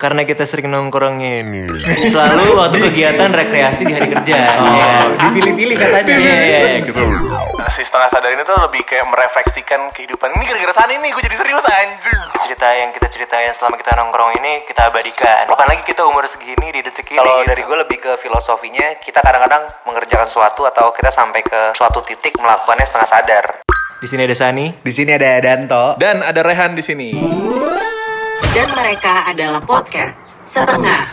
karena kita sering nongkrongnya ini selalu waktu kegiatan rekreasi di hari kerja Oh, ya dipilih-pilih katanya. Iya, iya, gitu. si setengah sadar ini tuh lebih kayak merefleksikan kehidupan ini gara-gara Sani nih gue jadi serius anjing cerita yang kita ceritain selama kita nongkrong ini kita abadikan apalagi kita umur segini di detik ini Kalau gitu. dari gue lebih ke filosofinya, kita kadang-kadang mengerjakan sesuatu atau kita sampai ke suatu titik melakukannya setengah sadar. di sini ada Sani Di sini ada Danto. dan ada Rehan di sini Dan mereka adalah podcast setengah.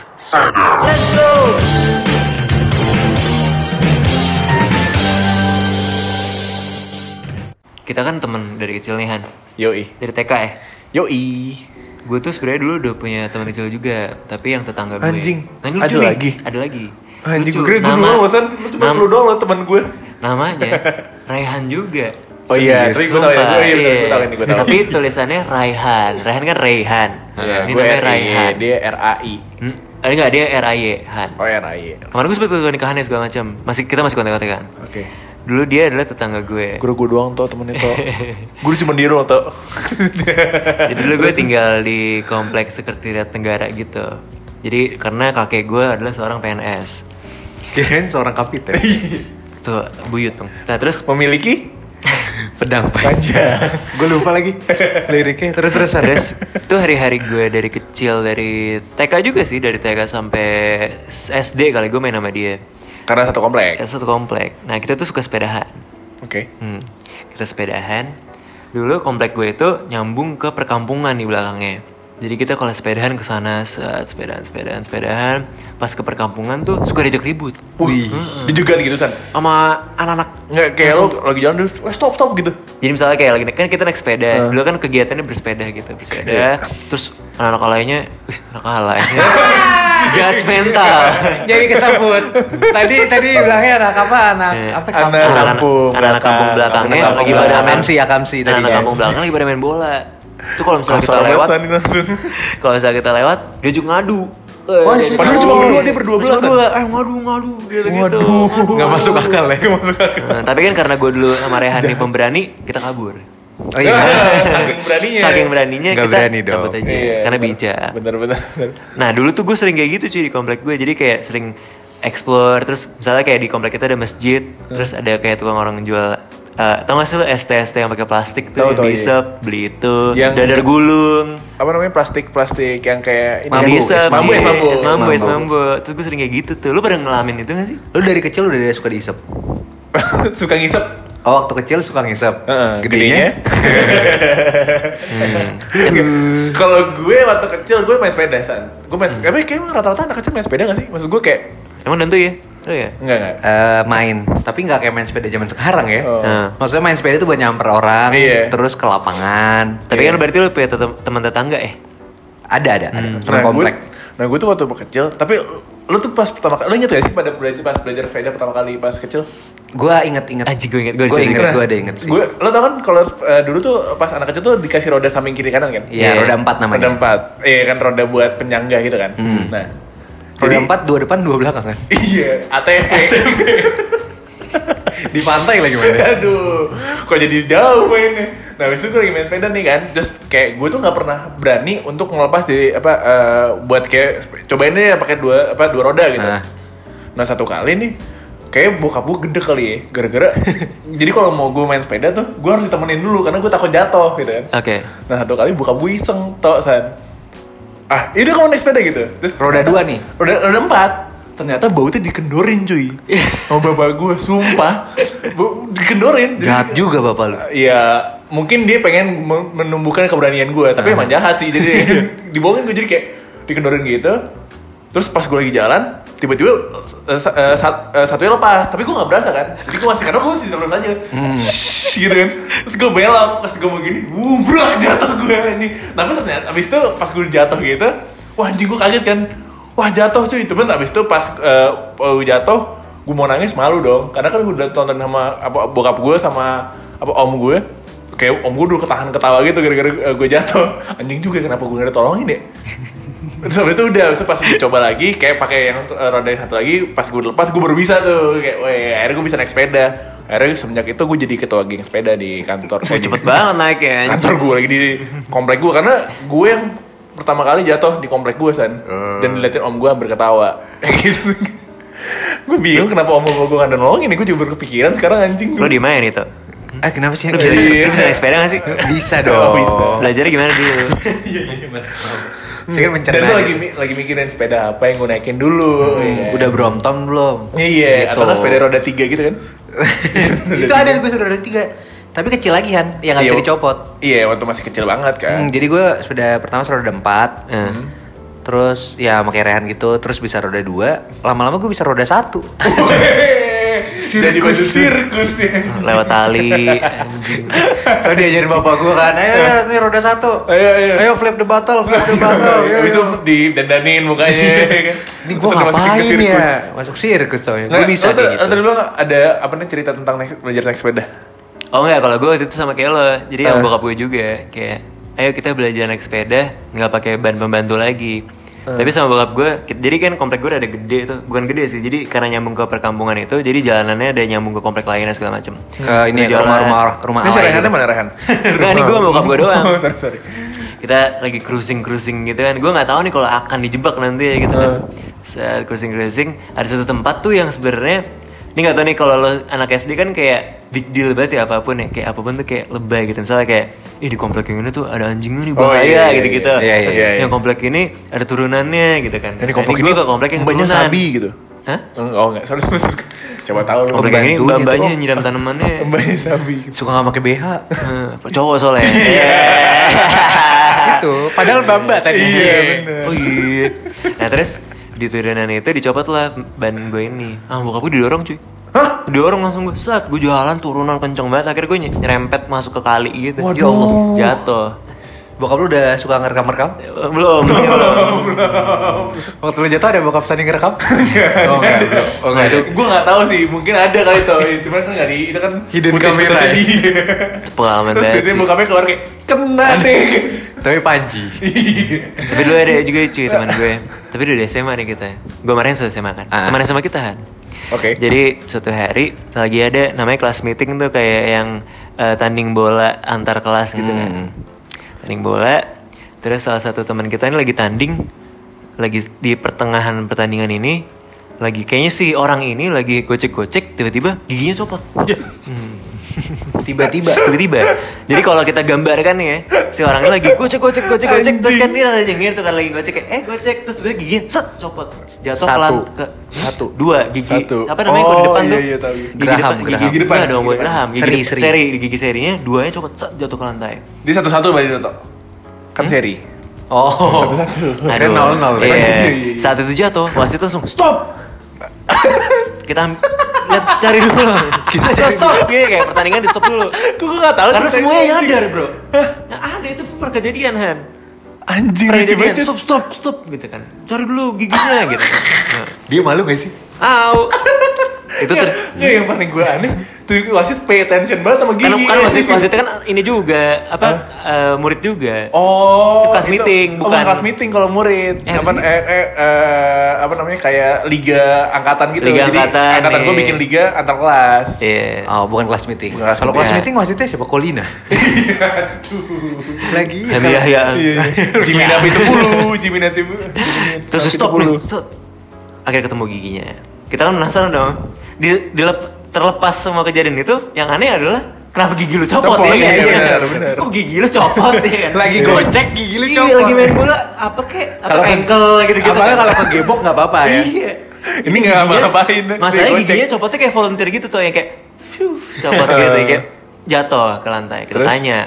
kita kan temen dari kecil nih Han. Yoi. Dari TK ya? Yoi. Gue tuh sebenarnya dulu udah punya teman kecil juga tapi yang tetangga gue. Anjing, nah, ini lucu ada nih. lagi? ada lagi. Anjing gue kira gue Nama- doang bosan lu cuma lu doang lo teman gue. namanya Raihan juga Oh iya, tapi gue tahu ya, gue- iya, bener, gue tahu ini, gue. Tapi tulisannya Raihan. Raihan kan Raihan. Iya, ini namanya RI, Raihan. dia RAI Hmm? Ada nggak dia RAY Han. oh RAI Kemarin gue sebut nikahannya segala macam. Masih kita masih kontak-kontakan. oke Dulu dia adalah tetangga gue. gue gue doang tuh temennya tuh gue cuma di rumah tuh Jadi dulu gue tinggal di kompleks sekretariat negara gitu. Jadi karena kakek gue adalah seorang PNS. Kirain seorang kapiten. Tuh buyut dong. Nah terus memiliki Pedang panjang. gue lupa lagi liriknya. Terus terusan. Terus itu hari-hari gue dari kecil dari TK juga sih dari TK sampai SD kali gue main sama dia. karena satu komplek satu komplek. Nah kita tuh suka sepedahan. oke Hmm. Kita sepedahan. Dulu komplek gue itu nyambung ke perkampungan di belakangnya. Jadi kita kalau sepedahan ke sana, set, sepedahan, sepedahan, sepedahan. Pas ke perkampungan tuh suka diajak ribut. Wih, dijegat gitu san Sama anak-anak. Nggak kayak lo lagi jalan terus, wah stop stop gitu Jadi misalnya kayak lagi kan kita naik sepeda, dulu kan kegiatannya bersepeda gitu, bersepeda. Terus anak-anak lainnya, wih anak alay. Judgmental. Jadi kesebut. tadi tadi bilangnya anak apa? Anak apa? Anak Anak-anak kampung anak kampung belakang. belakangnya Anak lagi kampung pada main Akamsi, akamsi Anak-anak tadinya. kampung belakang lagi pada main bola. Itu kalau misalnya kita lewat, kalau misalnya kita lewat, dia juga ngadu. Oh, Eh, padahal cuma berdua, dia berdua belas, berdua, eh ngadu ngadu gitu gitu. Nggak masuk akal ya. Nggak masuk akal Nah, tapi kan karena gue dulu sama Rehan nih pemberani, kita kabur. Oh iya. Saking beraninya Saking beraninya kita berani dong. cabut aja, Iya, karena bener. bijak. bener bener bener. Nah dulu tuh gue sering kayak gitu cuy di komplek gue Jadi kayak sering explore Terus misalnya kayak di komplek kita ada masjid Terus ada kayak tukang orang jual uh, Tau gak sih lo ST-ST yang pakai plastik tuh Tahu, yang tahu, diisep, beli itu Yang- Dadar gulung. Apa namanya plastik plastik yang kayak ini Mambu, ya, es mambu es iya, mambu es mambu, es mambu. Terus gue sering kayak gitu tuh. Lo pada ngalamin itu gak sih? Lu dari kecil udah dia suka diisep. suka ngisep? Oh, waktu kecil suka ngisep. Heeh, Gedenya. kalau gue waktu kecil gue main sepeda san. Gue main tapi kayak rata-rata anak kecil main sepeda gak sih? Maksud gue kayak Emang tentu ya? Oh ya? enggak enggak Eh, main, tapi nggak kayak main sepeda zaman sekarang ya. Oh. Nah. Maksudnya main sepeda itu buat nyamper orang, Iya. terus ke lapangan. Tapi kan berarti lo punya tem- teman tetangga ya? Ada ada, ada. nah Teman gue komplek. nah gue tuh waktu kecil tapi lu tuh pas pertama kali lu inget gak sih pada belajar pas belajar sepeda pertama kali pas kecil Gua inget-inget. Anjing, gua inget, gua Gue bisa inget, inget. gue ada inget sih. gue lo tau kan kalau eh, dulu tuh pas anak kecil tuh dikasih roda samping kiri kanan kan Iya, Iya. roda empat namanya. roda empat iya kan roda buat penyangga gitu kan Hmm. nah Roda jadi- empat, dua depan, dua belakang kan. iya ATV Di pantai lagi mana? Aduh, kok jadi jauh mainnya. Nah, habis itu gue lagi main sepeda nih kan. Terus kayak gue tuh nggak pernah berani untuk ngelepas di apa eh, buat kayak cobain deh pakai dua apa dua roda gitu. Ah. Nah, satu kali nih kayak bokap gue gede kali ya gara-gara jadi kalau mau gue main sepeda tuh gue harus ditemenin dulu karena gue takut jatuh gitu kan Oke nah satu kali bokap gue iseng tau san ah ini kamu naik sepeda gitu terus Roda dua nih. Roda, roda empat ternyata bau tuh dikendorin cuy sama bapak gue sumpah dikendorin Jadi- Jahat juga bapak lu. Iya, mungkin dia pengen men- menumbuhkan keberanian gue, tapi emang jahat sih. Jadi dibohongin gue jadi kayak dikendorin gitu. Terus pas gue lagi jalan, tiba-tiba eh, sa- eh, sat- eh, satunya lepas, tapi gue nggak berasa kan. Jadi gue masih karena gue masih terus aja, Shhh, gitu kan. Terus gue belok, pas gue mau gini, wubrak jatuh gue anjing. Tapi ternyata abis itu pas gue jatuh gitu, wah anjing gue kaget kan. Wah jatuh cuy, itu kan abis itu pas eh, gue jatuh, gue mau nangis malu dong karena kan gue udah tonton sama apa bokap gue sama apa om gue kayak om gue dulu ketahan ketawa gitu gara-gara eh, gue jatuh anjing juga kenapa gue gak ada tolongin ya terus habis itu udah habis itu pas gue coba lagi kayak pakai yang eh, roda yang satu lagi pas gue lepas gue baru bisa tuh kayak weh akhirnya gue bisa naik sepeda akhirnya semenjak itu gue jadi ketua geng sepeda di kantor Oh, cepet banget naiknya anjing. kantor gue lagi di komplek gue karena gue yang pertama kali jatuh di komplek gue san dan diliatin om gue hampir ketawa kayak gitu gue bingung kenapa om gue gue gak ada nolongin gue juga berkepikiran sekarang anjing Lo di mana itu? Eh kenapa sih? Lo bisa, Iya. naik sepeda gak sih? Bisa Oh, dong. bisa. Belajarnya gimana dulu? Saya kan dan mencerna. tuh lagi mi- lagi mikirin sepeda apa yang gue naikin dulu ya. Udah Brompton belum? iya Gitu. atau sepeda roda tiga gitu kan itu ada gue sudah ada tiga. Tapi kecil lagi kan, yang nggak bisa Iya. dicopot. iya waktu masih kecil banget kan Hmm, jadi gue sepeda pertama roda empat. Eh. Terus ya pakai rehan gitu, terus bisa roda dua. Lama-lama gue bisa roda satu. Jadi baju sirkus ya. Lewat tali. Kalau diajarin bapak gue kan, ayo ya, ini roda satu. Ayo, ayo. Ayo flip the bottle, flip the bottle. Ayo, itu ayo. didandanin mukanya ya kan. Ini gue udah masukin ke ngapain sirkus. ya? Masuk sirkus tau ya. Nggak, Gue bisa kayak gitu. Tadi dulu ada apa nih cerita tentang naik, belajar naik sepeda? Oh enggak, kalau gue waktu itu sama kayak lo. Jadi yang bokap gue juga kayak ayo kita belajar naik sepeda nggak pakai ban pembantu lagi. Eh. Tapi sama bokap gue, jadi kan komplek gue ada gede tuh, bukan gede sih. Jadi karena nyambung ke perkampungan itu, jadi jalanannya ada nyambung ke komplek lainnya segala macem. Ke ini ya, Jalan. rumah-rumah rumah Ini si alay Rehannya gitu. mana Rehan? Enggak, ini gue sama bokap gue doang. Oh, sorry, sorry. Kita lagi cruising cruising gitu kan. Gue nggak tahu nih kalau akan dijebak nanti ya gitu kan. Saat cruising cruising ada satu tempat tuh yang sebenarnya ini nggak tahu nih kalau lo anak SD kan kayak big deal banget ya apa pun ya kayak apa pun tuh kayak lebay gitu misalnya kayak ih di komplek yang ini tuh ada anjingnya nih Oh, bahaya iya, iya, gitu gitu iya, iya, terus iya, iya. yang komplek ini ada turunannya gitu kan Ini Nah, komplek gue ke komplek yang mbaknya turunan sabi gitu. Hah? Oh enggak, sorry, sorry, sorry. Coba tahu lu. komplek ini mbak-mbaknya oh. nyiram tanamannya Mbaknya sabi. Suka gak pakai BH. Cowok soalnya itu. Padahal bamba tadi. Iya, bener. Oh iya. Nah terus di turunan itu dicopot lah ban gue ini. Ah bokap gue didorong cuy. Hah? Didorong langsung gue. Saat gue jalan turunan kenceng banget. Akhirnya gue ny- nyerempet masuk ke kali gitu. Ya Allah. Jatuh. Bokap lu udah suka ngerekam-rekam? Eh, Belum. belum. Waktu lu jatuh ada bokap Sani ngerekam? oh enggak, bro. Oh enggak itu. Gue gak tahu sih, mungkin ada kali tuh. Cuman kan gak di, itu kan Hidden footage ya? dia. Pengalaman Terus banget tiba-tiba sih. bokapnya keluar kayak, kena deh. Tapi panji. Tapi dulu ada juga cuy teman gue. Tapi udah SMA nih kita. Gue kemarin sudah SMA kan. Ah. Teman SMA kita kan. Oke. Jadi suatu hari lagi ada namanya kelas meeting tuh kayak yang eh, tanding bola antar kelas gitu kan. Tanding bola. Terus salah satu teman kita ini lagi tanding, lagi di pertengahan pertandingan ini, lagi kayaknya si orang ini lagi gocek-gocek, tiba-tiba giginya copot. Hmm. Tiba-tiba. Tiba-tiba. Jadi kalau kita gambarkan ya, si orang ini lagi gocek gocek gocek gocek terus kan dia ada nyengir tuh kan lagi gocek kayak eh gocek terus sebenarnya giginya set copot. Jatuh ke Satu. ke Satu. dua gigi. Satu. Apa namanya kalau di Oh, depan iya, tuh? iya, tahu. Gigi Geraham, depan, geraham. gigi depan Gigi dong, depan. geraham. Gigi Seri, depan- seri. seri, gigi serinya duanya copot set jatuh ke lantai. Di satu-satu berarti Toto. Kan seri. Oh. Kan nol-nol. Iya. Iya, iya, iya. Saat itu jatuh, wasit langsung stop. kita lihat cari dulu. Kita stop, stop. Iya, kayak pertandingan di stop dulu. Gue gak tahu. Karena semuanya anjing. nyadar bro Nah ada itu pernah kejadian Han Anjing kejadian. Stop stop stop gitu kan Cari dulu giginya gitu nah, Dia malu gak sih? Au Itu ter Nggak, yang paling gue aneh tuh wasit pay attention banget sama gigi. Kan, kan wasit, wasitnya kan ini juga Apa eh, Murid juga Oh, kelas itu- meeting, oh, bukan. kelas meeting kalau murid. Eh, apa eh, eh, eh, apa namanya kayak liga angkatan gitu. Liga Jadi angkatan, angkatan gue iya. bikin liga antar kelas. Iya Oh, bukan kelas meeting. Kalau kelas meeting. meeting wasitnya siapa? Kolina. Lagi. Hami Yahya Iya. Jimmy Nabi Tepulu, Jimmy Nabi Terus stop nih stop. Akhirnya ketemu giginya Kita kan penasaran dong di, dilep- Terlepas semua kejadian itu Yang aneh adalah Kenapa gigi lu copot, Copot, ya? iya, kan? benar, benar. Kok gigi lu copot ya kan? Lagi gocek gigi lu Iya, copot. lagi main bola apa kek? Atau ankle gitu-gitu Apalagi kan? kalau kegebok nggak apa-apa ya. Iya. Ini nggak ngapa-ngapain. Masalahnya giginya copotnya kayak volunteer gitu tuh yang kayak fiu copot gitu kayak jatuh ke lantai. Kita Terus? tanya,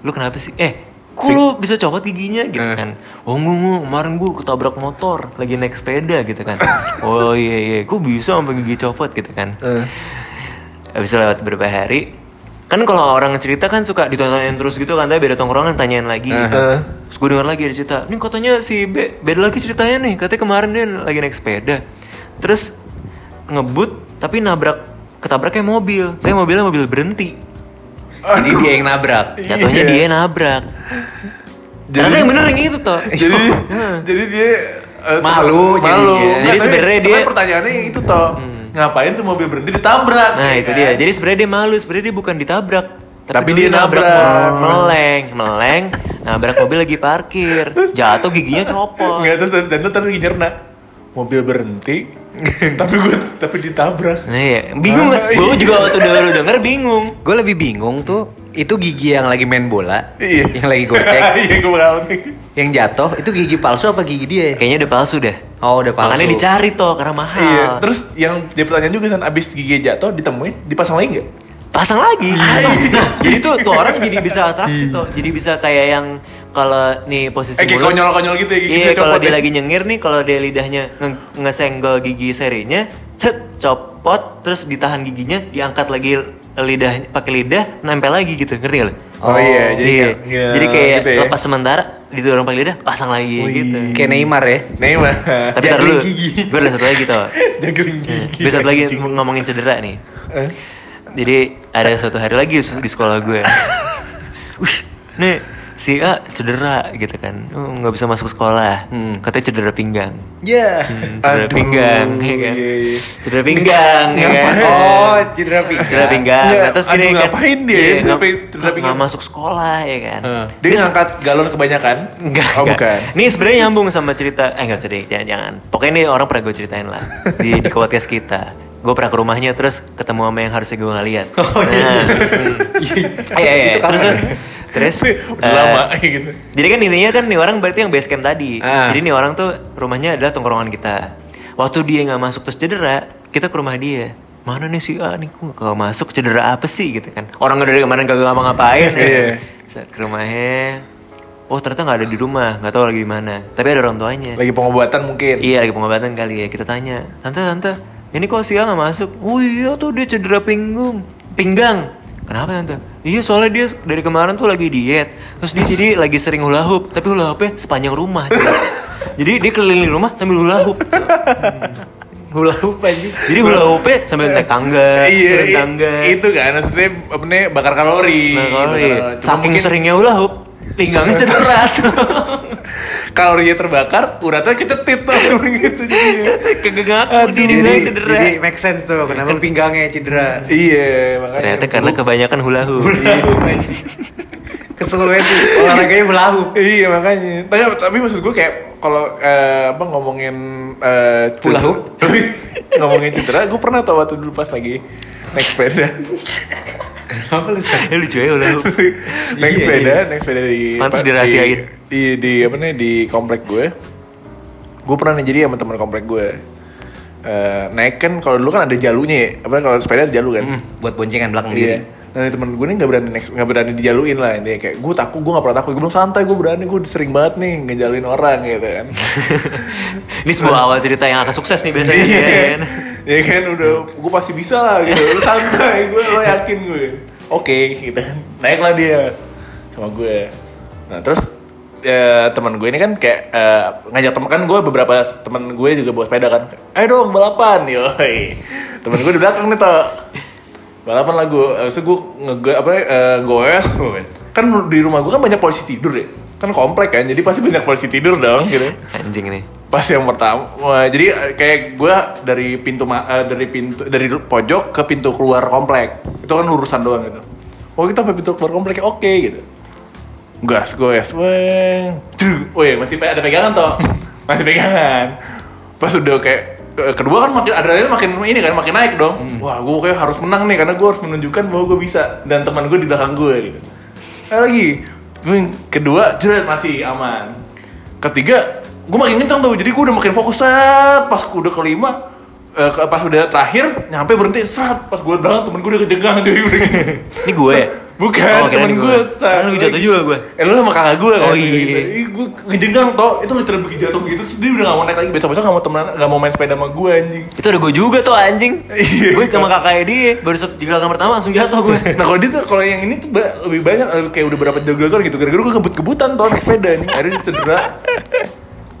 "Lu kenapa sih? Eh, kok bisa copot giginya gitu kan?" Oh, enggak, kemarin gua ketabrak motor lagi naik sepeda gitu kan. oh iya iya, kok bisa sampai gigi copot gitu kan. Habis itu lewat beberapa hari, kan kalau orang cerita kan suka ditontonin terus gitu kan, tapi beda tongkrongan tanyain lagi. Terus gue denger lagi ada cerita, nih katanya si B, beda lagi ceritanya nih, katanya kemarin dia lagi naik sepeda. Terus ngebut, tapi nabrak, ketabraknya mobil, tapi mobilnya mobil berhenti. Jadi dia yang nabrak. Jatuhnya dia yang nabrak. Ternyata yang bener yang itu toh. Jadi jadi dia eh, Malu malu. jadinya. Jadi Tapi- sebenarnya dia- pertanyaannya yang itu toh. Ngapain tuh mobil berhenti ditabrak? Nah ya itu kan? dia. Jadi sebenarnya dia malu. Sebenarnya dia bukan ditabrak, Tapi dia nabrak. meleng, meleng, nabrak mobil lagi parkir, jatuh giginya copot. Enggak terus dan tuh tadi nyerna. Mobil berhenti, tapi gue tapi ditabrak. Nah iya, bingung Ah? Gue juga waktu baru denger bingung. Gue lebih bingung tuh itu gigi yang lagi main bola, Iya. yang lagi gocek, Iya gue yang jatuh itu gigi palsu apa gigi dia? ya? Kayaknya udah palsu dah. Oh udah palsu. Makanya dicari toh karena mahal. Iya. Terus yang jadi pertanyaan juga kan abis gigi jatuh ditemuin dipasang lagi nggak? pasang lagi. Nah, jadi tuh tuh orang jadi bisa atraksi tuh. Jadi bisa kayak yang kalau nih posisi Eh mulut- konyol-konyol gitu ya gigi Iya, kalau copot dia ya. lagi nyengir nih, kalau dia lidahnya nge- ngesenggol gigi serinya, cet, copot, terus ditahan giginya, diangkat lagi lidah pakai lidah, nempel lagi gitu, ngerti gak lo? Oh, iya, jadi iya. kayak- kayak jadi kayak gitu ya. lepas sementara, didorong pakai lidah, pasang lagi gitu. Kayak Neymar ya. Neymar. Tapi tar dulu, gue ada satu lagi tuh. Juggling gigi. Gue satu lagi ngomongin cedera nih. Eh? Jadi ada suatu hari lagi di sekolah gue. Wih, nih si A cedera gitu kan, Oh, nggak bisa masuk sekolah. Katanya cedera pinggang. Ya. Hmm, cedera Aduh, pinggang, ya kan? iya, iya. Cedera pinggang, ya kan? Oh, cedera pinggang. Cedera pinggang. Iya, Nah, terus aduh, gini kan, ngapain dia iya, sampai cedera pinggang? nggak masuk sekolah ya kan? Dia ngangkat galon kebanyakan? Enggak, Oh enggak. bukan. Ini sebenarnya nyambung sama cerita, eh enggak deh, jangan, jangan. Pokoknya ini orang pernah gue ceritain lah di di podcast kita. Gue pernah ke rumahnya terus ketemu sama yang harusnya gue nggak lihat. Oh iya. Iya iya. Terus terus terus. Udah eh, lama gitu. Jadi kan intinya kan nih orang berarti yang base camp tadi. Ah. Jadi nih orang tuh rumahnya adalah tongkrongan kita. Waktu dia nggak masuk terus cedera, kita ke rumah dia. Mana nih si A nih, kok gak masuk cedera apa sih gitu kan? Orang dari kemarin kagak ngapa-ngapain. Iya. Saat ke rumahnya, oh ternyata nggak ada di rumah, nggak tahu lagi di mana. Tapi ada orang tuanya. Lagi pengobatan mungkin. Iya lagi pengobatan kali ya. Kita tanya, tante tante, ini kok si A nggak masuk? Oh iya tuh dia cedera pinggung, pinggang. Kenapa tante? Iya soalnya dia dari kemarin tuh lagi diet. Terus dia jadi lagi sering hula hoop, tapi hula hoopnya sepanjang rumah. jadi dia keliling rumah sambil hula hoop. Hula hoop anjing. Jadi hula hoopnya sambil naik tangga, Iya, turun i- tangga. itu kan maksudnya apa bakar kalori. Nah, kalau Bakar iya, kalori. Saking mungkin seringnya hula hoop, pinggangnya cedera tuh. Kalorinya terbakar, uratnya kecetit tuh gitu. Kagak ngaku dia Jadi, dibilang cedera. jadi make sense tuh kenapa pinggangnya cedera. Iya, makanya. Ternyata karena kebanyakan hula hoop. Keseluruhan tuh olahraganya belahu. Iya makanya. Tapi, tapi maksud gue kayak kalau eh, apa ngomongin eh, Hula hoop? ngomongin cedera, gue pernah tau waktu dulu pas lagi naik sepeda. Kenapa lu? Eh lucu ya hula hoop. naik Iya, sepeda, naik sepeda di Pantes apa, dirahasiain. Di, di, apa nih di komplek gue. Gue pernah nih jadi sama teman komplek gue. Eh, naik kan kalau dulu kan ada jalunya ya. Apa kalau sepeda ada jalu kan? Hmm, buat boncengan belakang Iya. diri. Nah temen gue nih nggak berani naik- nggak berani dijaluin lah intinya kayak gue takut gue nggak pernah takut gue bilang santai gue berani gue sering banget nih ngejaluin orang gitu kan. Ini sebuah awal cerita yang akan sukses nih biasanya. Iya kan? ya kan udah gue pasti bisa lah gitu lu santai gue lo yakin gue oke gitu kan naiklah dia sama gue nah terus ya, teman gue ini kan kayak eh, ngajak teman kan gue beberapa teman gue juga bawa sepeda kan. Ayo dong balapan yoi. Teman gue di belakang nih toh balapan lah gue abis itu gue nge apa eh, goes kan di rumah gue kan banyak polisi tidur ya. Kan komplek kan jadi pasti banyak polisi tidur dong gitu. Anjing nih. pas yang pertama wah, jadi kayak gue dari pintu eh, dari pintu dari pojok ke pintu keluar komplek. Itu kan urusan doang gitu. Oh kita sampai pintu keluar komplek oke gitu gas gas. Weng. Cuk. oh iya masih ada pegangan toh. Masih pegangan. Pas udah kayak ke- kedua kan makin adrenalin makin ini kan makin naik dong. Wah gue kayak harus menang nih karena gue harus menunjukkan bahwa gue bisa. Dan teman gue di belakang gue gitu. Nah, lagi. Kedua jerat masih aman. Ketiga gue makin kencang tuh jadi gue udah makin fokus. Set pas gue udah kelima eh, pas udah terakhir nyampe berhenti. Set pas gue belakang temen gue udah kejegang cuy. Ini gue ya? bukan Oh, temen gue. gue Karena lu jatuh juga gue. eh lu sama kakak gue kan Oh, iya. Ih, gue ngejegang toh itu literal begitu jatuh begitu terus dia udah gak mau naik lagi besok besok gak mau temenan gak mau main sepeda sama gue anjing Itu ada gue juga tuh anjing. Iya. gue sama kakaknya dia baru set- di gerakan pertama langsung jatuh gue. Nah kalau dia tuh kalau yang ini tuh lebih banyak eh, kayak udah berapa jago-jagoan gitu gara-gara gue kebut-kebutan tuh naik sepeda nih akhirnya dia cedera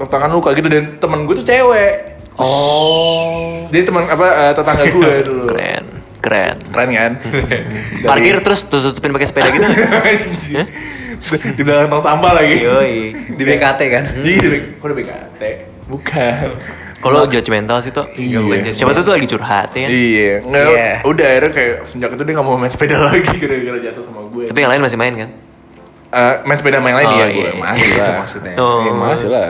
tangan luka gitu dan temen gue tuh cewek Oh. dia teman apa eh, tetangga gue dulu Keren, keren. keren kan Parkir terus tutup tutupin pakai sepeda gitu. di belakang tong sampah lagi. Yoi. Di BKT kan? Iya, di B- kok di BKT? Bukan. Kalau judgmental sih tuh. Iya. Siapa tuh tuh lagi curhat ya. Iya, nggak, Iya. udah akhirnya kayak sejak itu dia nggak mau main sepeda lagi gara-gara jatuh sama gue. Tapi yang lain masih main kan? Eh, main sepeda main lain Oh, dia iya. gue masih lah. maksudnya. Oh. Iya, masih lah.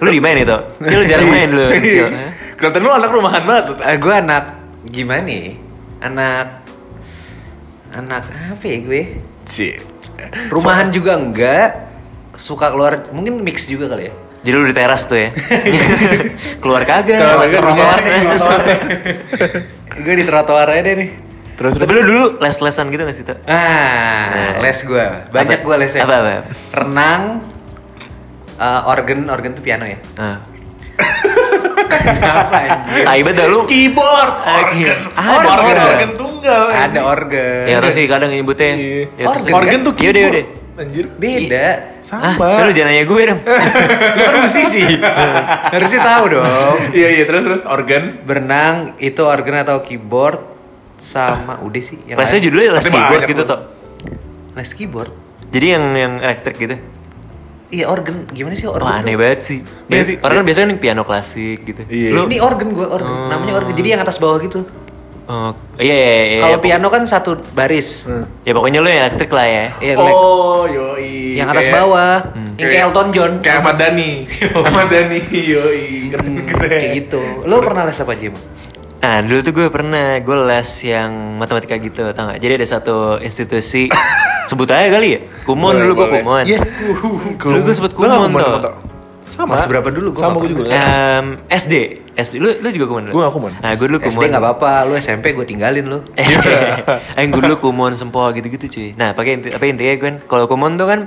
Lu di main itu? Ya, lu jarang main lu kecil. Iya. Kelihatan lu anak rumahan banget. Eh, gue anak gimana nih? Anak anak apa ya gue? Sih. Rumahan juga enggak. Suka keluar mungkin mix juga kali ya. Jadi lu di teras tuh ya? Keluar kagak. Keluar trotoar. gue di trotoar aja deh nih. Terus Tapi lu dulu les-lesan gitu gak sih? Ah, les gue. Banyak Apa? gue lesnya. Apa, apa? Renang, eh, organ, organ tuh piano ya. Nah. Kenapa anjir? Tai banget dah lu. keyboard, Ah, organ, iya. Ada organ, organ. organ tunggal. Ada organ. Ya terus sih kadang nyebutnya. Iya. Ya, terus Organ, organ tuh Yaudah, keyboard. yaudah. Anjir. Beda. Ah, Sama. lu jangan nanya gue dong. Lu kan musisi. Harusnya tahu dong. Iya iya terus terus organ. Berenang itu organ atau keyboard sama udah sih yang Lesnya judulnya les keyboard gitu. Tok. les keyboard. Jadi yang yang elektrik gitu. Iya organ gimana sih organ? Wah, aneh tuh? banget sih. Iya sih. Orang kan biasanya yang piano klasik gitu. Iya. Lu Ini organ gua organ namanya organ. Jadi yang atas bawah gitu. Oh, iya iya iya. Kalau iya. piano kan satu baris. Ya pokoknya lu yang elektrik lah ya. Iya. Oh yoi. yang atas Kayak- bawah. Yang kayak Elton John. Kayak Ahmad Dhani. Ahmad Dhani yoi. Keren keren. Kayak gitu. Lo pernah les apa Jim? Nah dulu tuh gue pernah gue les yang matematika gitu tau gak? Jadi ada satu institusi sebut aja kali ya Kumon Boleh, dulu gue. Kumon Iya. Dulu gue sebut Kumon tuh? Sama. Mas berapa dulu? Gua Sama gue juga. Em, SD SD lu lu juga Kumon dulu? Gua nggak Kumon. Nah gue dulu Kumon SD nggak apa-apa. Lu SMP gue tinggalin lu. Eh, eh gue dulu Kumon Sempoa gitu-gitu cuy Nah pakai inti, apa intinya kan Kalau Kumon tuh kan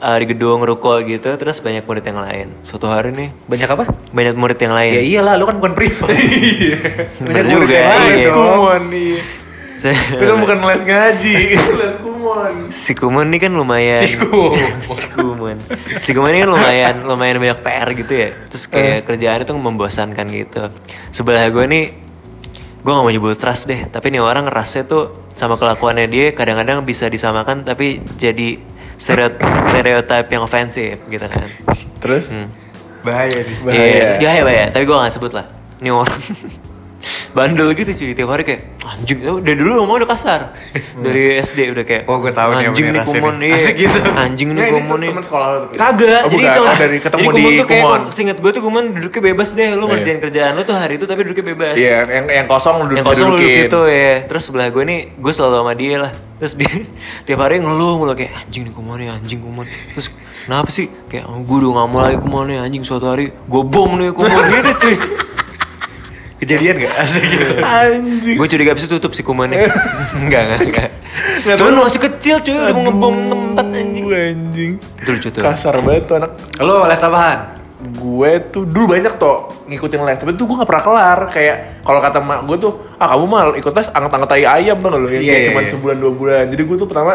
eh, di gedung ruko gitu Terus banyak murid yang lain Suatu hari nih Banyak apa? banyak murid yang lain Ya iyalah, lu kan bukan privat. Bener murid juga, yang lain iya. Kumon iya. Saya- Itu kan bukan les ngaji, les kumon. si Kumon ini kan lumayan Si Kumon. si Kumon si Kumon ini kan lumayan lumayan banyak PR gitu ya terus kayak kerjaan itu membosankan gitu sebelah gue nih gue gak mau nyebut trust deh tapi nih orang ngerasnya tuh sama kelakuannya dia kadang-kadang bisa disamakan tapi jadi stereotip stereotip yang ofensif gitu kan Terus? Bahaya nih. Bahaya. Iya, bahaya bahaya tapi gue gak sebut lah ini orang bandel gitu cuy tiap hari kayak anjing dari dulu ngomong udah kasar. Dari SD udah kayak Oh, gua tahu anjing nih kumon nih. iya. Asik gitu. anjing nih ini kumon nih. kagak Oh, jadi cuma dari ketemu jadi di kumon tuh kayak Kumon. seinget gue tuh kumon duduknya bebas deh lu ngerjain kerjaan lu tuh hari itu tapi duduknya bebas. Iya, yang yang kosong lu yang kosong lu duduk situ ya terus sebelah gue nih gue selalu sama dia lah. Terus dia tiap hari ngeluh mulu kayak anjing nih kumon nih anjing kumon terus kenapa sih? Kayak oh, gue udah gak mau lagi kumon nih anjing suatu hari gue bom nih kumon gitu cuy Kejadian gak? Asik gitu. Anjing. gue curiga abis itu tutup si kumannya enggak enggak enggak Nggak cuman tahu. masih kecil cuy udah mau ngebom tempat anjing anjing. itu lucu tuh Kasar banget tuh anak. Lo les apaan? Gue tuh dulu banyak tuh ngikutin les, tapi tuh gue gak pernah kelar. Kayak kalau kata mak gue tuh, ah kamu mal ikut les angkat-angkat tai ayam tuh lo yang Iya, kayak iya, cuman iya. sebulan dua bulan. Jadi gue tuh pertama,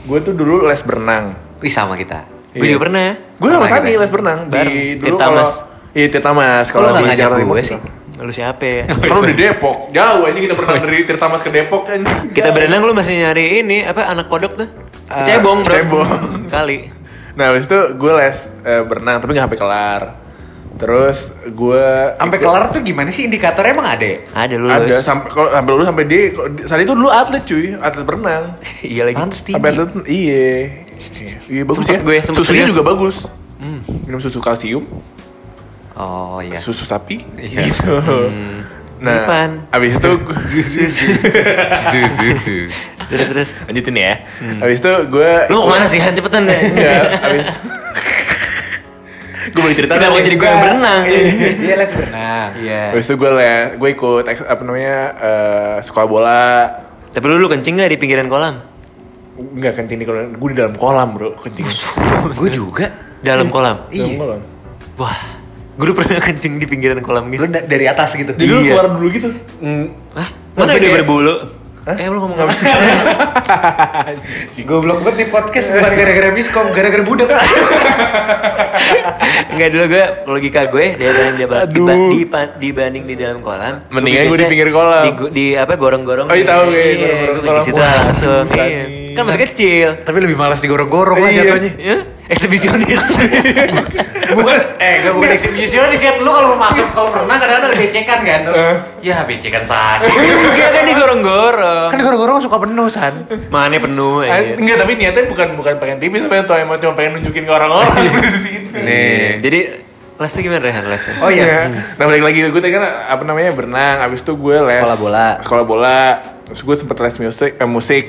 gue tuh dulu les berenang. Wih sama kita. gue Iya. juga pernah Gue sama Sani les berenang Bareng. di dulu kalau Mas. Iya Tirta Mas. Kalau nggak ngajak Jakarta gue sih. Lu siapa ya Kan lu di Depok, jauh aja kita pernah dari Tirta Mas ke Depok kan. kita berenang lu masih nyari ini apa anak kodok tuh Ah, cebong bro cebong. kali Nah habis itu gue les eh, berenang tapi gak sampai kelar. Terus gue Sampai kelar tuh gimana sih indikatornya emang ada ya? ada lu Ada sampai kalau sampai lulus sampai dia saat itu dulu atlet cuy, atlet berenang. iya lagi Pantes tinggi. Sampai atlet iya. Iya, Iya bagus Sempet ya. gue, Susunya serius. juga bagus. Minum susu kalsium, Oh iya. susu sapi. Iya. Gitu. Nah, Lipan. abis itu terus terus lanjutin ya. Abis itu gue lu mau ke mana sih Han cepetan deh Enggak, abis gue boleh cerita Kenapa nggak nih? jadi gue yang berenang Iya les berenang. iya Habis itu gue les, gue ikut apa namanya eh, sekolah bola. tapi lu, lu kencing gak di pinggiran kolam Enggak kencing di kolam, gue di dalam kolam bro kencing. Gue juga. dalam kolam Dalam Iya. kolam. wah gue dulu pernah kencing di pinggiran kolam gitu Lu da- dari atas gitu. Jadi lu Iya. keluar dulu gitu. Mm, Hah? Mana udah kayak- berbulu? Eh lu ngomong apa? Goblok banget di podcast bukan gara-gara miskom, gara-gara budak. Enggak dulu gue logika gue dibanding di, Aduh. diba, dipa- dibanding di dalam kolam. Mendingan gue di pinggir kolam. Di, di apa gorong-gorong. Oh iya tahu gue Iya, gorong-gorong kolam. Wah, langsung. Iya. Kan masih kecil. Tapi lebih malas digorong-gorong lah Iya. jatuhnya. Ya, eksibisionis. bukan eh gak bukan eksibisionis ya lu kalau mau masuk kalau renang kadang-kadang ada becekan kan Eh. ya becekan san Enggak kan digorong-gorong. kan gorong-gorong suka penuh san Mana penuh ya. Enggak, tapi niatnya bukan bukan pengen pipis, tapi atau emang cuma pengen nunjukin ke orang-orang di situ. nih Jadi lesnya gimana Rehan lesnya? oh iya Nah balik lagi gue tadi kan apa namanya berenang, abis itu gue les Sekolah bola. Sekolah bola, terus gue sempet les musik, eh, musik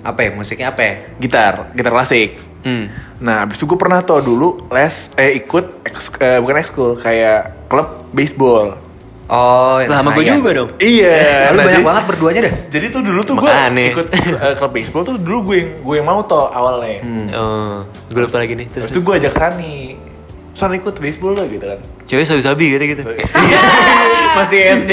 apa ya musiknya apa ya gitar, gitar klasik. Hmm. Nah abis itu gue pernah tuh dulu les, eh ikut eks, eh, bukan ekskul kayak klub baseball. oh Lah sama gue juga dong. Iya. Lu nah, banyak jadi- banget berduanya deh Jadi tuh dulu tuh gue ikut eh, klub baseball tuh dulu gue yang gue yang mau tuh awalnya. Oh, gue lupa lagi nih. Terus Terus, tuh gue ajak Rani, San ikut baseball lo gitu kan. cewek sabi-sabi gitu gitu. Masih SD.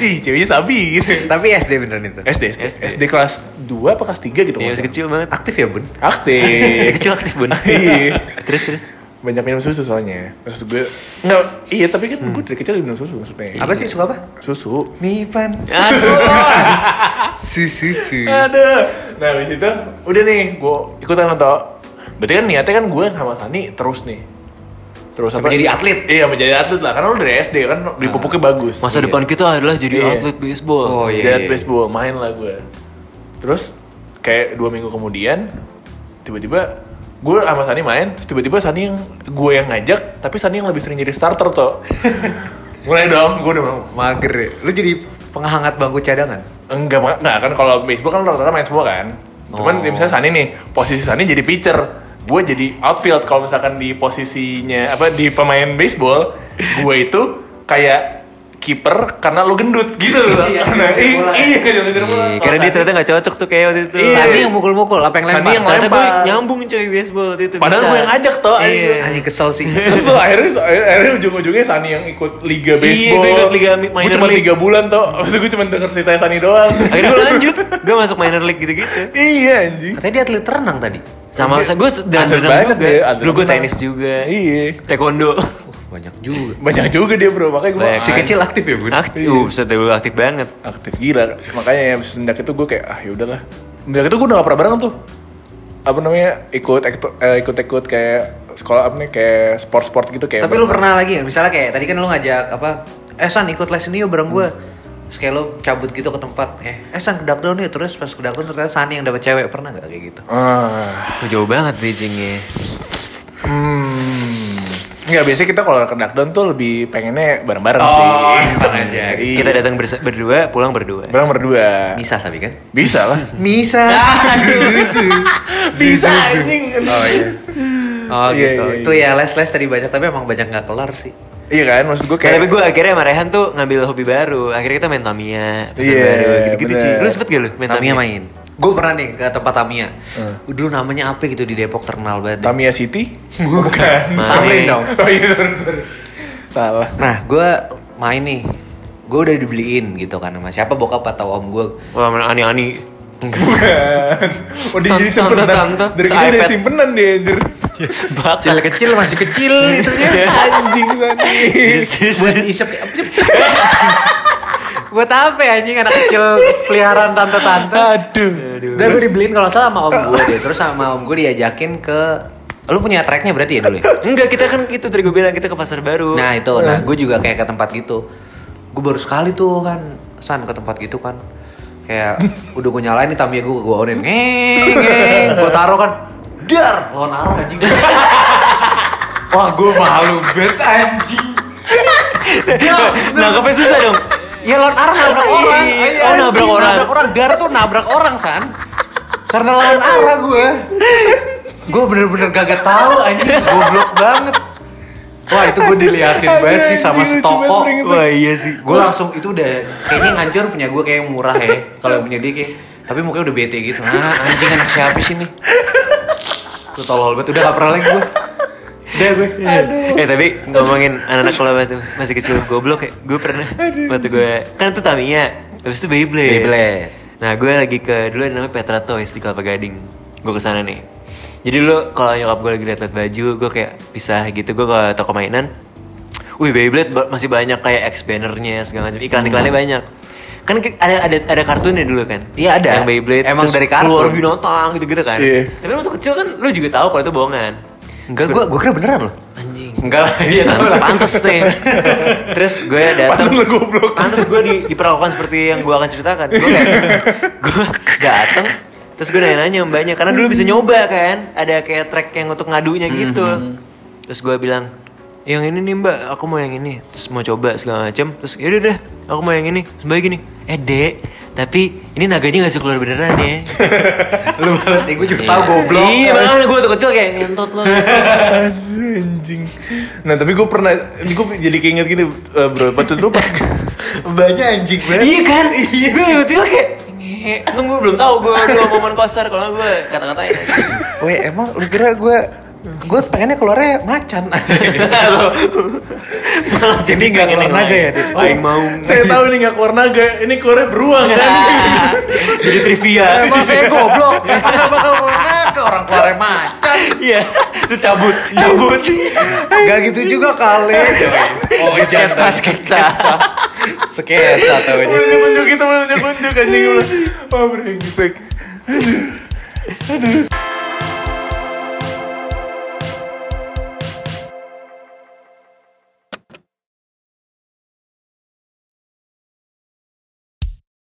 Ih ceweknya sabi gitu. tapi SD beneran itu SD, SD, SD. SD kelas 2 apa kelas 3 gitu. Iya, masih kecil banget. aktif ya bun Aktif. Masih kecil aktif bun. Iya. terus terus. Banyak minum susu soalnya. Maksud gue, enggak, iya tapi kan gue dari kecil minum susu maksudnya. apa sih suka apa Susu. Mipan Ah, susah. susu susu Aduh. Nah, habis itu udah nih, gue ikutan atau Berarti kan niatnya kan gue sama Sani terus nih. Terus Sampai jadi atlet? Iya, menjadi atlet lah. Karena lu dari SD kan beli pupuknya bagus. Masa Iya. depan kita adalah jadi Iya. atlet baseball. Oh, iya. Jadi atlet baseball, main lah gue. Terus kayak dua minggu kemudian tiba-tiba gue sama Sani main, terus tiba-tiba Sani yang gue yang ngajak, tapi Sani yang lebih sering jadi starter tuh. Mulai dong, gue udah mager ya lu jadi penghangat bangku cadangan enggak enggak kan kalau baseball kan rata-rata main semua kan. Cuman Oh. misalnya Sani nih, posisi Sani jadi pitcher, gue jadi outfield kalau misalkan di posisinya apa di pemain baseball, gue itu kayak kiper karena lu gendut gitu loh. Iya, Nah, ngejar i- bola. iya, ngejar bola. Iya, karena dia ternyata gak cocok tuh kayak waktu itu. Iya. Sani yang mukul-mukul apa yang Sani lempar yang Ternyata gue lempar. nyambung coy baseball waktu itu. Padahal gue yang ngajak toh, Iya. Anjing kesel sih Terus tuh akhirnya, akhirnya ujung-ujungnya Sani yang ikut liga Iya, baseball. gue ikut liga Gue minor cuma league. tiga bulan toh. Maksudnya gue cuma denger cerita Sani doang. Akhirnya gue lanjut, gue masuk minor league gitu-gitu. iya anjing. katanya dia atlet renang tadi Sama Dia- gue dan berenang juga. Dulu gue tenis juga. Iya. Taekwondo. uh, banyak juga Banyak juga dia bro, makanya gue si kecil aktif ya bun Aktif, Iya. uh, dulu aktif banget. aktif gila. Makanya ya semenjak itu gue kayak ah yaudahlah. Semenjak itu gue udah gak pernah bareng tuh. Apa namanya ikut ikut eh, ikut, ikut kayak sekolah apa nih kayak sport-sport gitu kayak. Tapi lu pernah lagi misalnya kayak tadi kan lu ngajak apa? Eh San ikut les ini yuk bareng gue. Terus kayak lu cabut gitu ke tempat, eh, eh San ke yuk. Terus pas ke Darkdown ternyata Sani yang dapet cewek. Pernah gak kayak gitu? Ah. Oh, jauh banget bridgingnya. Hmm. Enggak, biasanya kita kalau ke Darkdown tuh lebih pengennya bareng-bareng Oh, sih. tenang aja. Iya. Kita datang bersa- berdua, pulang berdua. bareng berdua. Misah tapi kan? Bisa lah. Misa. Bisa anjing. Oh iya. Oh Iya, gitu. iya, Itu ya les-les tadi banyak tapi emang banyak nggak kelar sih. Iya kan, maksud gue Kayak, kayak tapi gue akhirnya sama Rehan tuh ngambil hobi baru. Akhirnya kita main Tamiya, pasar Iya, baru, gitu-gitu. Ci. Lu sempet gak lu main Tamiya Tamiya? main. Gue pernah nih ke tempat Tamiya. Dulu namanya apa gitu di Depok terkenal banget. deh. Tamiya City? Bukan. Tamrin dong. Oh iya. Salah. Nah, gue main nih. Gue udah dibeliin gitu kan sama siapa bokap atau om gue. Wah, mana ani-ani. Bukan. Oh dia jadi Tante, simpenan. tante, Dari tante kecil iPad. simpenan dia anjir. Bakat. kecil masih kecil itu Anjing tadi. buat isep kayak apa buat apa ya anjing anak kecil peliharaan tante-tante Aduh. udah gue dibeliin kalau salah sama om gue deh terus sama om gue diajakin ke lu punya tracknya berarti ya dulu ya Enggak, kita kan itu tadi gue bilang kita ke pasar baru. nah itu nah gue juga kayak ke tempat gitu gue baru sekali tuh kan san ke tempat gitu kan kayak udah gue nyalain nih Tamiya gue gue onin ngeng ngeng gue taruh kan dar lawan arah anjing wah gue malu banget anjing Nangkepnya susah dong. Ya lawan arah nabrak orang. Iya. Iya, Oh, nabrak orang. Nabrak orang. Dar tuh nabrak orang, San. Karena lawan arah gue. Gue bener-bener kagak tahu anjing. Goblok banget. Wah itu gue diliatin banget sih sama banget, Wah iya sih. Gue langsung itu udah kayaknya yang hancur punya gue kayak yang murah ya. Kalau yang punya dia kayak tapi mukanya udah bete gitu. Nah anjing anak siapa sih nih? Tuh tolol banget. Udah gak pernah lagi gue. Udah gue. Eh tapi ngomongin anak-anak kalau masih, masih kecil goblok ya, gue pernah waktu gue kan itu Tamiya, habis itu Beyblade. Beyblade. Nah gue lagi ke dulu ada namanya Petra Toys di Kelapa Gading. Gue ke sana nih. Jadi dulu kalau nyokap gue lagi liat-liat baju, gue kayak pisah gitu. Gue ke toko mainan. Wih Beyblade ba- masih banyak kayak X bannernya segala macam iklan-iklannya banyak. kan ada ada ada kartunnya dulu kan Iya, ada. yang Beyblade Emang dari kartun. keluar binatang gitu gitu kan Iya. tapi waktu kecil kan lu juga tahu kalau itu bohongan Enggak, gue gue kira beneran loh. anjing Enggak lah, iya lah. pantes nih terus gue datang lu pantes gue di, diperlakukan seperti yang gue akan ceritakan gue kayak gue datang terus gue nanya-nanya mbaknya karena dulu bisa nyoba kan ada kayak track yang untuk ngadunya gitu terus gue bilang yang ini nih mbak aku mau yang ini terus mau coba segala macam terus yaudah deh aku mau yang ini mbak gini eh dek tapi ini naganya gak keluar beneran ya Lu balas, gue juga tahu goblok. iya makanya gue tuh kecil kayak ngentot lo Anjing. Nah tapi gue pernah, ini gue jadi keinget gini eh, bro. Bacot dulu pas Banyak anjing banget. Iya kan? Iya. Gue tiba-tiba kayak ngehe. Untung gue belum tahu gue dua momen koster kalau gue kata-katain. Weh, emang lu kira gue gue pengennya keluarnya macan Malah jadi nggak keluar naga ya, Dit? Aing mau. saya tahu ini gak keluar naga, ini keluarnya beruang kan. jadi trivia. emang saya goblok bakal bakal keluar naga orang keluarnya macan Iya. Terus cabut, cabut. Gak gitu juga kali oh sketsa, sketsa. Sketsa tau aja Menunjuk-unjuk kita menunjuk-unjuk anjing. Oh brengsek. Aduh. Aduh.